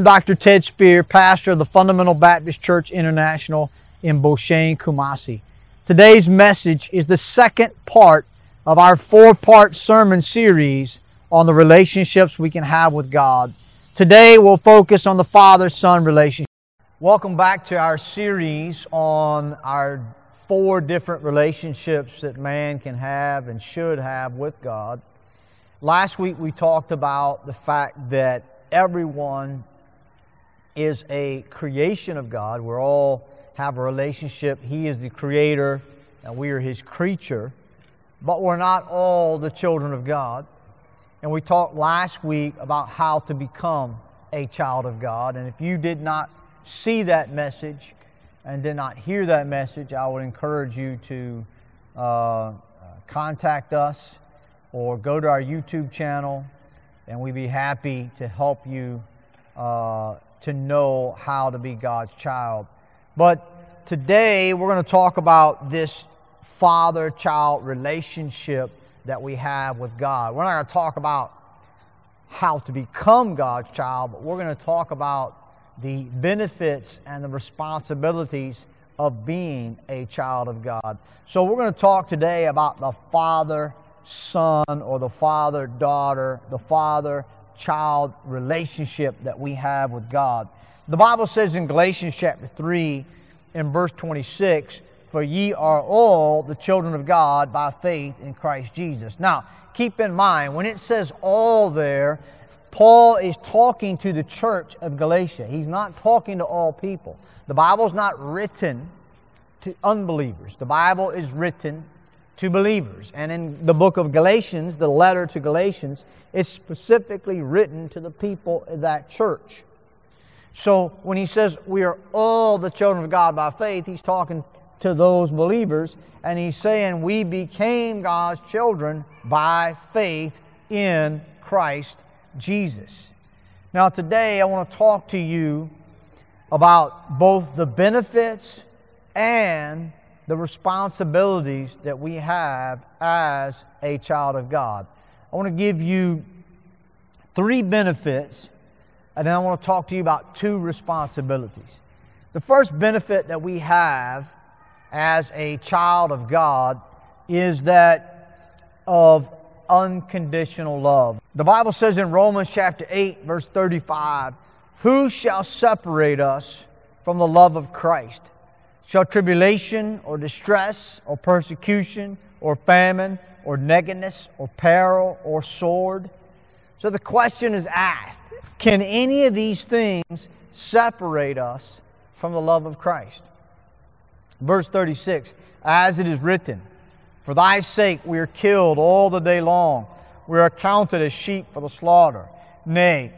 I'm Dr. Ted Spear, pastor of the Fundamental Baptist Church International in Beauchene, Kumasi. Today's message is the second part of our four part sermon series on the relationships we can have with God. Today we'll focus on the father son relationship. Welcome back to our series on our four different relationships that man can have and should have with God. Last week we talked about the fact that everyone is a creation of God. We all have a relationship. He is the creator and we are his creature. But we're not all the children of God. And we talked last week about how to become a child of God. And if you did not see that message and did not hear that message, I would encourage you to uh, contact us or go to our YouTube channel, and we'd be happy to help you uh, to know how to be God's child. But today we're going to talk about this father child relationship that we have with God. We're not going to talk about how to become God's child, but we're going to talk about the benefits and the responsibilities of being a child of God. So we're going to talk today about the father son or the father daughter, the father child relationship that we have with God. The Bible says in Galatians chapter 3 in verse 26, For ye are all the children of God by faith in Christ Jesus. Now, keep in mind, when it says all there, Paul is talking to the church of Galatia. He's not talking to all people. The Bible is not written to unbelievers, the Bible is written to believers. And in the book of Galatians, the letter to Galatians, is specifically written to the people of that church. So when he says we are all the children of God by faith, he's talking to those believers, and he's saying we became God's children by faith in Christ Jesus. Now, today I want to talk to you about both the benefits and the responsibilities that we have as a child of God. I want to give you three benefits, and then I want to talk to you about two responsibilities. The first benefit that we have as a child of God is that of unconditional love. The Bible says in Romans chapter 8, verse 35, Who shall separate us from the love of Christ? Shall tribulation or distress or persecution or famine or nakedness or peril or sword? So the question is asked Can any of these things separate us from the love of Christ? Verse 36 As it is written, For thy sake we are killed all the day long, we are counted as sheep for the slaughter. Nay,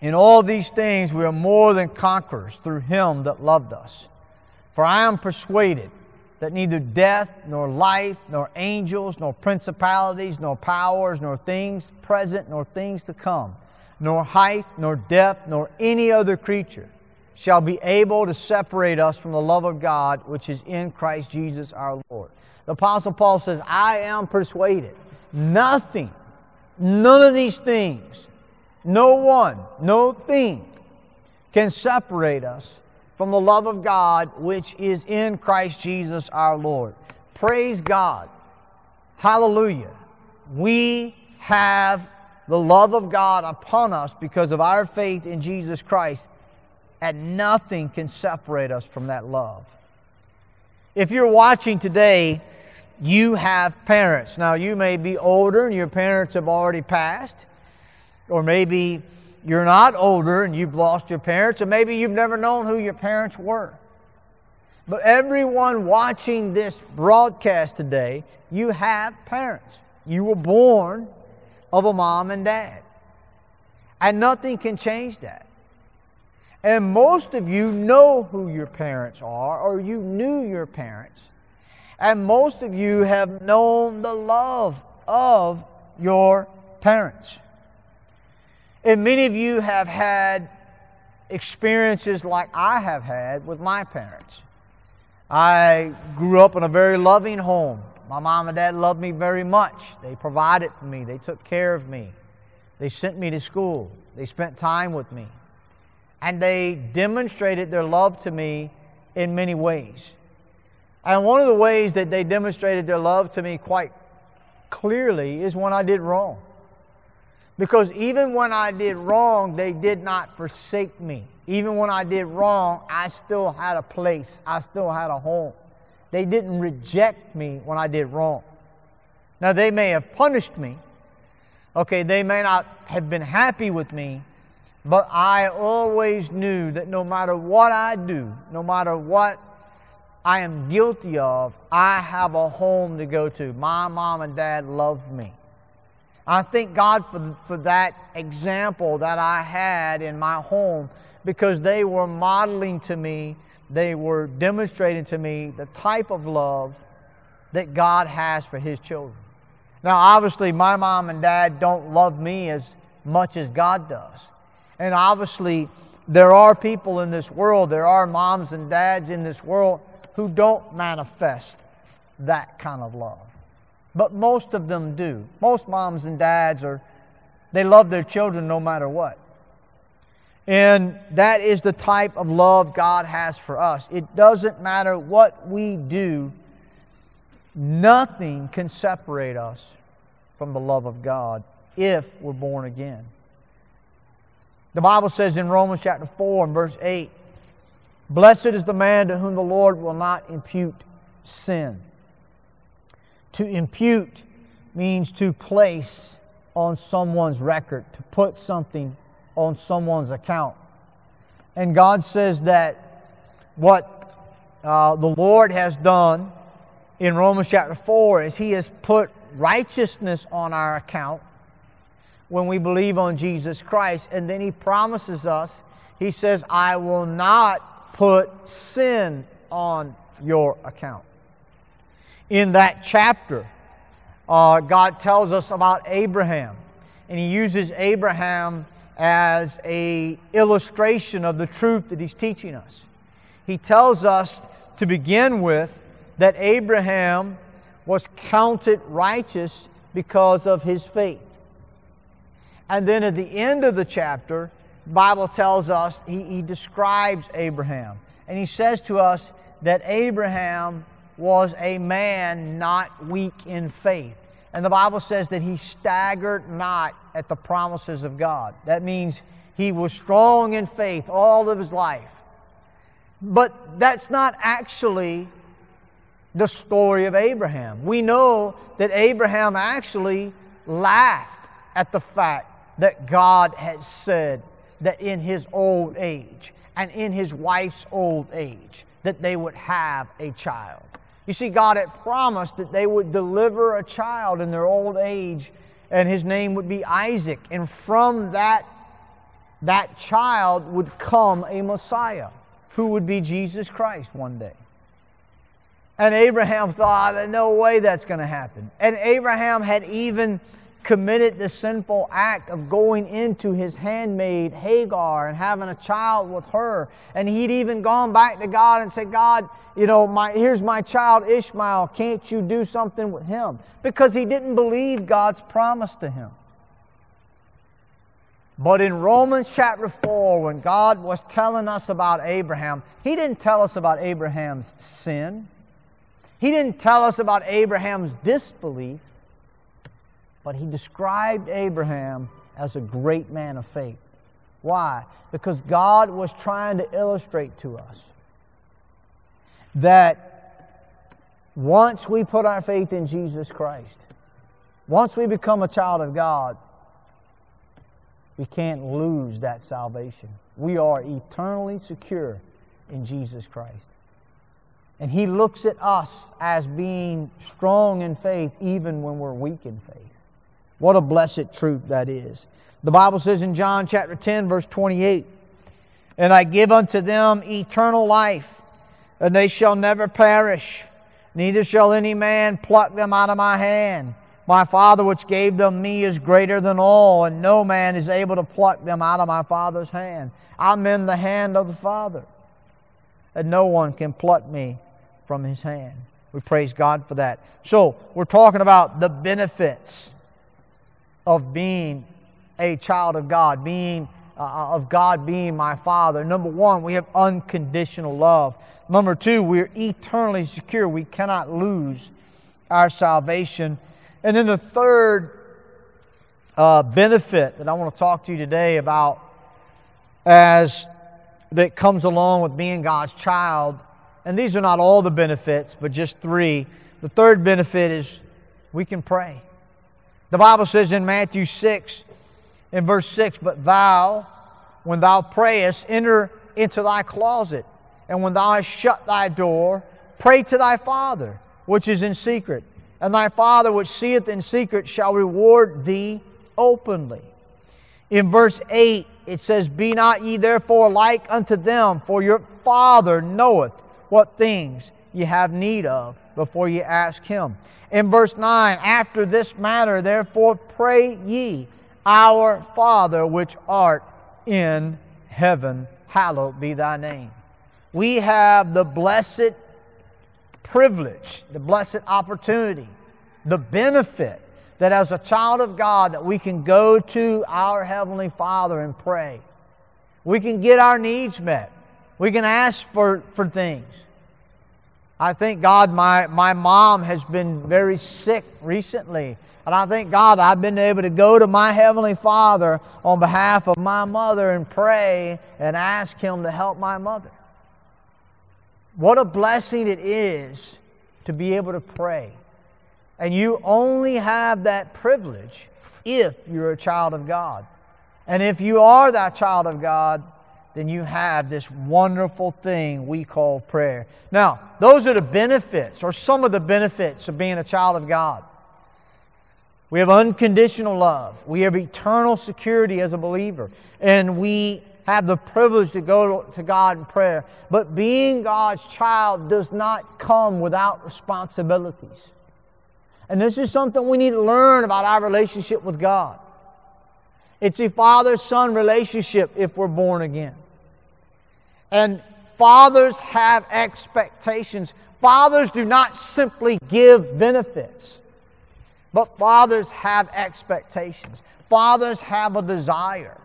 in all these things we are more than conquerors through him that loved us. For I am persuaded that neither death, nor life, nor angels, nor principalities, nor powers, nor things present, nor things to come, nor height, nor depth, nor any other creature shall be able to separate us from the love of God which is in Christ Jesus our Lord. The Apostle Paul says, I am persuaded. Nothing, none of these things, no one, no thing can separate us from the love of God which is in Christ Jesus our Lord. Praise God. Hallelujah. We have the love of God upon us because of our faith in Jesus Christ, and nothing can separate us from that love. If you're watching today, you have parents. Now, you may be older and your parents have already passed, or maybe you're not older and you've lost your parents, or maybe you've never known who your parents were. But everyone watching this broadcast today, you have parents. You were born of a mom and dad. And nothing can change that. And most of you know who your parents are, or you knew your parents. And most of you have known the love of your parents. And many of you have had experiences like I have had with my parents. I grew up in a very loving home. My mom and dad loved me very much. They provided for me, they took care of me, they sent me to school, they spent time with me. And they demonstrated their love to me in many ways. And one of the ways that they demonstrated their love to me quite clearly is when I did wrong. Because even when I did wrong, they did not forsake me. Even when I did wrong, I still had a place, I still had a home. They didn't reject me when I did wrong. Now, they may have punished me. Okay, they may not have been happy with me, but I always knew that no matter what I do, no matter what I am guilty of, I have a home to go to. My mom and dad love me. I thank God for, for that example that I had in my home because they were modeling to me, they were demonstrating to me the type of love that God has for His children. Now, obviously, my mom and dad don't love me as much as God does. And obviously, there are people in this world, there are moms and dads in this world who don't manifest that kind of love. But most of them do. Most moms and dads are, they love their children no matter what. And that is the type of love God has for us. It doesn't matter what we do, nothing can separate us from the love of God if we're born again. The Bible says in Romans chapter 4 and verse 8 Blessed is the man to whom the Lord will not impute sin. To impute means to place on someone's record, to put something on someone's account. And God says that what uh, the Lord has done in Romans chapter 4 is He has put righteousness on our account when we believe on Jesus Christ. And then He promises us, He says, I will not put sin on your account in that chapter, uh, God tells us about Abraham, and He uses Abraham as a illustration of the truth that He's teaching us. He tells us to begin with that Abraham was counted righteous because of his faith. And then at the end of the chapter, Bible tells us he, he describes Abraham. And he says to us that Abraham was a man not weak in faith. And the Bible says that he staggered not at the promises of God. That means he was strong in faith all of his life. But that's not actually the story of Abraham. We know that Abraham actually laughed at the fact that God had said that in his old age and in his wife's old age that they would have a child. You see, God had promised that they would deliver a child in their old age, and his name would be Isaac. And from that, that child would come a Messiah who would be Jesus Christ one day. And Abraham thought, no way that's going to happen. And Abraham had even committed the sinful act of going into his handmaid Hagar and having a child with her. And he'd even gone back to God and said, God, you know, my, here's my child Ishmael. Can't you do something with him? Because he didn't believe God's promise to him. But in Romans chapter 4, when God was telling us about Abraham, He didn't tell us about Abraham's sin. He didn't tell us about Abraham's disbelief but he described Abraham as a great man of faith. Why? Because God was trying to illustrate to us that once we put our faith in Jesus Christ, once we become a child of God, we can't lose that salvation. We are eternally secure in Jesus Christ. And He looks at us as being strong in faith even when we're weak in faith. What a blessed truth that is. The Bible says in John chapter 10, verse 28, And I give unto them eternal life, and they shall never perish, neither shall any man pluck them out of my hand. My Father which gave them me is greater than all, and no man is able to pluck them out of my Father's hand. I'm in the hand of the Father, and no one can pluck me from his hand. We praise God for that. So, we're talking about the benefits of being a child of God, being uh, of God being my Father. Number one, we have unconditional love. Number two, we're eternally secure. We cannot lose our salvation. And then the third uh, benefit that I want to talk to you today about as that comes along with being God's child, and these are not all the benefits, but just three. The third benefit is we can pray. The Bible says in Matthew 6, in verse 6, But thou, when thou prayest, enter into thy closet, and when thou hast shut thy door, pray to thy Father, which is in secret. And thy Father, which seeth in secret, shall reward thee openly. In verse 8, it says, Be not ye therefore like unto them, for your Father knoweth what things ye have need of before you ask him. In verse 9, After this manner therefore pray ye, Our Father which art in heaven, hallowed be thy name. We have the blessed privilege, the blessed opportunity, the benefit that as a child of God that we can go to our heavenly Father and pray. We can get our needs met. We can ask for, for things. I thank God my, my mom has been very sick recently. And I thank God I've been able to go to my Heavenly Father on behalf of my mother and pray and ask Him to help my mother. What a blessing it is to be able to pray. And you only have that privilege if you're a child of God. And if you are that child of God, then you have this wonderful thing we call prayer. Now, those are the benefits, or some of the benefits of being a child of God. We have unconditional love. We have eternal security as a believer. And we have the privilege to go to God in prayer. But being God's child does not come without responsibilities. And this is something we need to learn about our relationship with God. It's a father son relationship if we're born again. And fathers have expectations. Fathers do not simply give benefits, but fathers have expectations. Fathers have a desire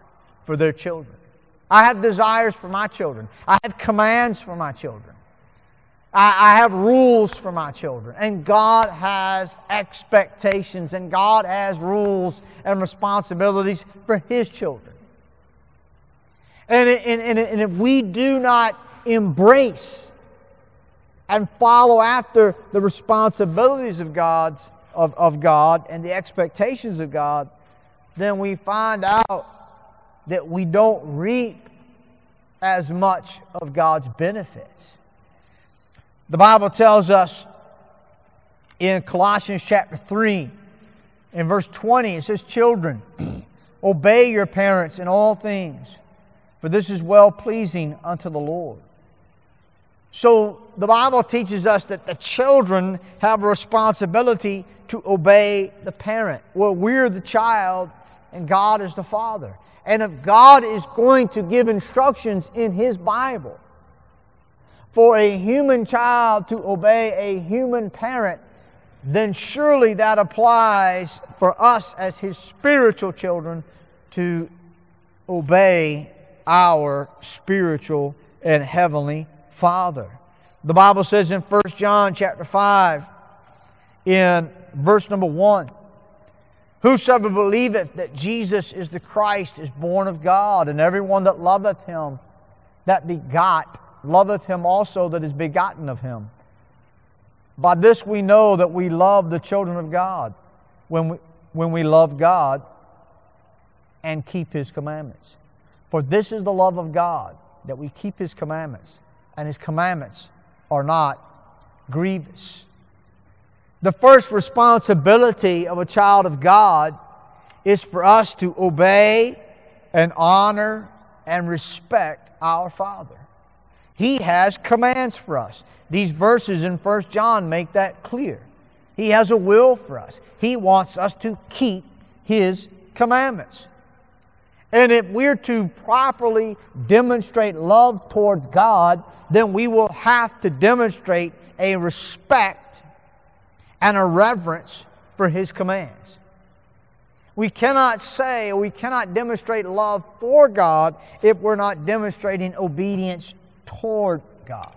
for their children. I have desires for my children, I have commands for my children. I, have rules for my children. And God has expectations, and God has rules and responsibilities for His children. And, and, and, and if we do not embrace and follow after the responsibilities of God's of, of God and the expectations of God, then we find out that we don't reap as much of God's benefits. The Bible tells us in Colossians chapter 3, in verse 20, it says, Children, obey your parents in all things, for this is well pleasing unto the Lord. So the Bible teaches us that the children have a responsibility to obey the parent. Well, we're the child and God is the father. And if God is going to give instructions in His Bible, for a human child to obey a human parent, then surely that applies for us as his spiritual children to obey our spiritual and heavenly Father. The Bible says in 1 John chapter 5 in verse number 1 Whosoever believeth that Jesus is the Christ is born of God, and everyone that loveth him that begot loveth him also that is begotten of him. By this we know that we love the children of God when we, when we love God and keep his commandments. For this is the love of God, that we keep his commandments, and his commandments are not grievous. The first responsibility of a child of God is for us to obey and honor and respect our Father. He has commands for us. These verses in 1 John make that clear. He has a will for us. He wants us to keep His commandments. And if we're to properly demonstrate love towards God, then we will have to demonstrate a respect and a reverence for His commands. We cannot say, we cannot demonstrate love for God if we're not demonstrating obedience toward God.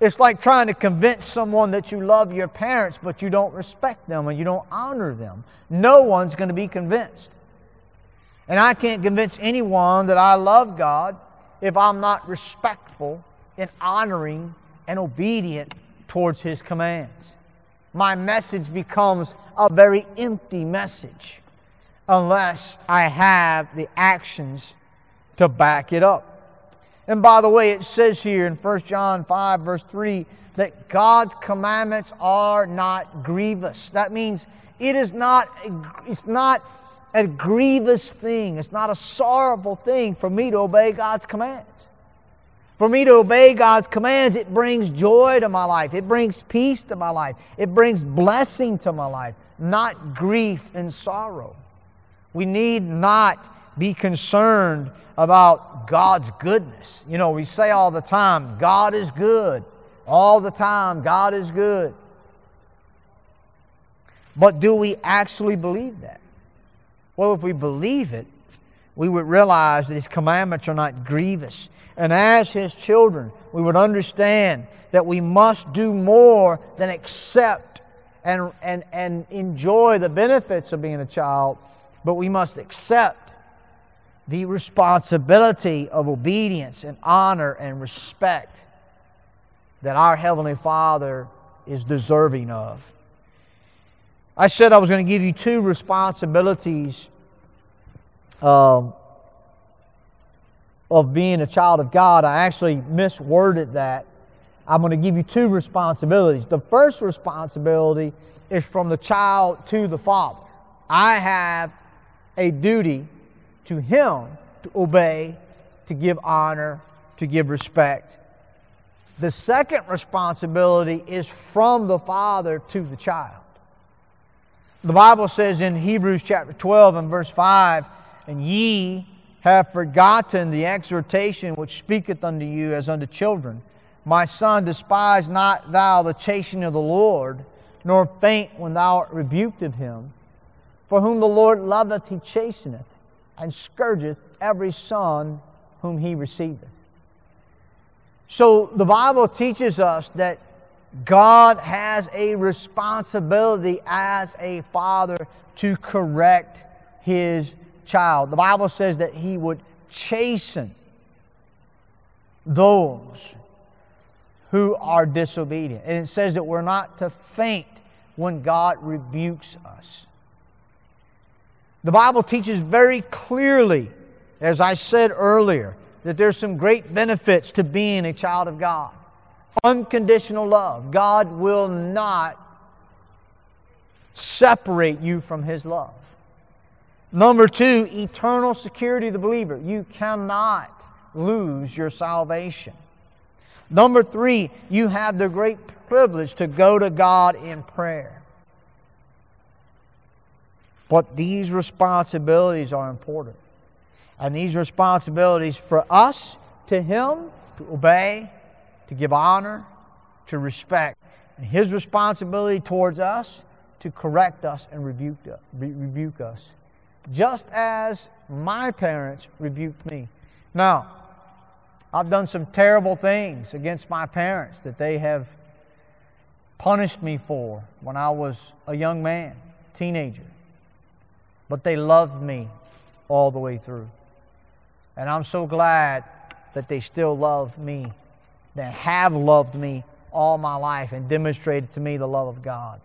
It's like trying to convince someone that you love your parents, but you don't respect them and you don't honor them. No one's going to be convinced. And I can't convince anyone that I love God if I'm not respectful and honoring and obedient towards His commands my message becomes a very empty message unless I have the actions to back it up. And by the way, it says here in 1 John 5, verse 3, that God's commandments are not grievous. That means it is not, it's not a grievous thing, it's not a sorrowful thing for me to obey God's commands. For me to obey God's commands, it brings joy to my life. It brings peace to my life. It brings blessing to my life, not grief and sorrow. We need not be concerned about God's goodness. You know, we say all the time, God is good. All the time, God is good. But do we actually believe that? Well, if we believe it, we would realize that His commandments are not grievous. And as His children, we would understand that we must do more than accept and, and, and enjoy the benefits of being a child, but we must accept the responsibility of obedience and honor and respect that our Heavenly Father is deserving of. I said I was going to give you two responsibilities um, of being a child of God, I actually misworded that. I'm going to give you two responsibilities. The first responsibility is from the child to the father. I have a duty to him to obey, to give honor, to give respect. The second responsibility is from the father to the child. The Bible says in Hebrews chapter 12 and verse 5 and ye have forgotten the exhortation which speaketh unto you as unto children. My son, despise not thou the chastening of the Lord, nor faint when thou art rebuked of him. For whom the Lord loveth, he chasteneth, and scourgeth every son whom he receiveth. So the Bible teaches us that God has a responsibility as a father to correct his child. The Bible says that he would chasten those who are disobedient. And it says that we're not to faint when God rebukes us. The Bible teaches very clearly, as I said earlier, that there's some great benefits to being a child of God. Unconditional love. God will not separate you from His love. Number two, eternal security of the believer. You cannot lose your salvation. Number three, you have the great privilege to go to God in prayer. But these responsibilities are important. And these responsibilities for us to Him to obey, to give honor, to respect. And His responsibility towards us to correct us and rebuke, us just as my parents rebuked me. Now, I've done some terrible things against my parents that they have punished me for when I was a young man, teenager. But they loved me all the way through. And I'm so glad that they still love me, that have loved me all my life and demonstrated to me the love of God.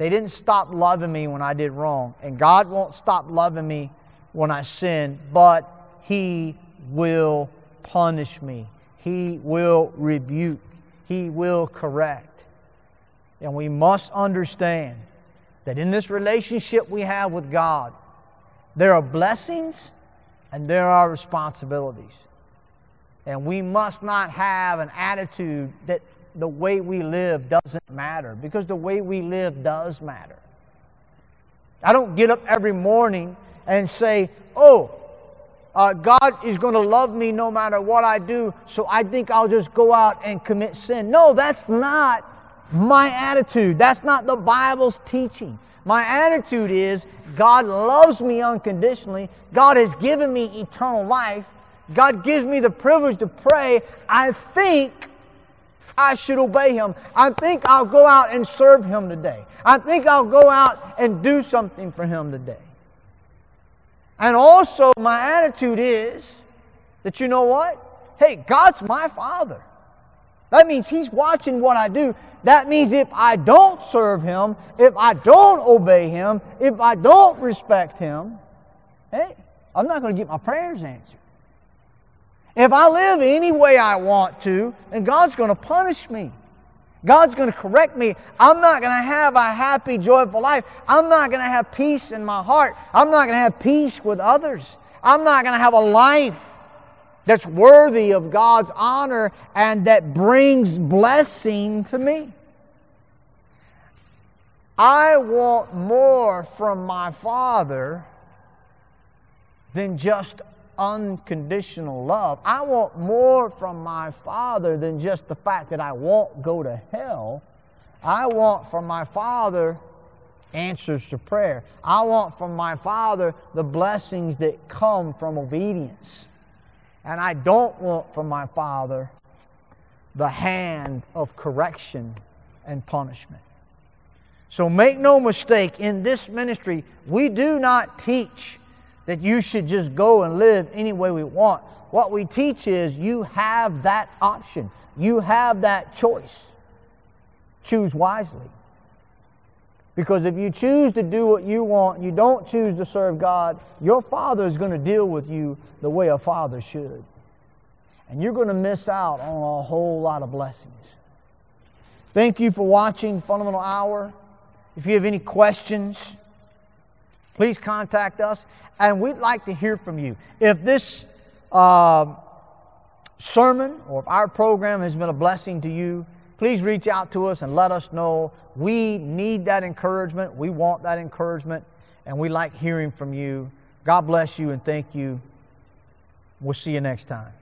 They didn't stop loving me when I did wrong. And God won't stop loving me when I sin, but He will punish me. He will rebuke. He will correct. And we must understand that in this relationship we have with God, there are blessings and there are responsibilities. And we must not have an attitude that the way we live doesn't matter because the way we live does matter. I don't get up every morning and say, oh, uh, God is going to love me no matter what I do, so I think I'll just go out and commit sin. No, that's not my attitude. That's not the Bible's teaching. My attitude is God loves me unconditionally. God has given me eternal life. God gives me the privilege to pray. I think I should obey Him. I think I'll go out and serve Him today. I think I'll go out and do something for Him today. And also, my attitude is that you know what? Hey, God's my Father. That means He's watching what I do. That means if I don't serve Him, if I don't obey Him, if I don't respect Him, hey, I'm not going to get my prayers answered. If I live any way I want to, then God's going to punish me. God's going to correct me. I'm not going to have a happy, joyful life. I'm not going to have peace in my heart. I'm not going to have peace with others. I'm not going to have a life that's worthy of God's honor and that brings blessing to me. I want more from my Father than just unconditional love. I want more from my Father than just the fact that I won't go to hell. I want from my Father answers to prayer. I want from my Father the blessings that come from obedience. And I don't want from my Father the hand of correction and punishment. So make no mistake, in this ministry, we do not teach that you should just go and live any way we want. What we teach is you have that option, you have that choice. Choose wisely. Because if you choose to do what you want, you don't choose to serve God, your Father is going to deal with you the way a father should. And you're going to miss out on a whole lot of blessings. Thank you for watching Fundamental Hour. If you have any questions, please contact us. And we'd like to hear from you. If this uh, sermon or if our program has been a blessing to you, please reach out to us and let us know. We need that encouragement. We want that encouragement. And we like hearing from you. God bless you and thank you. We'll see you next time.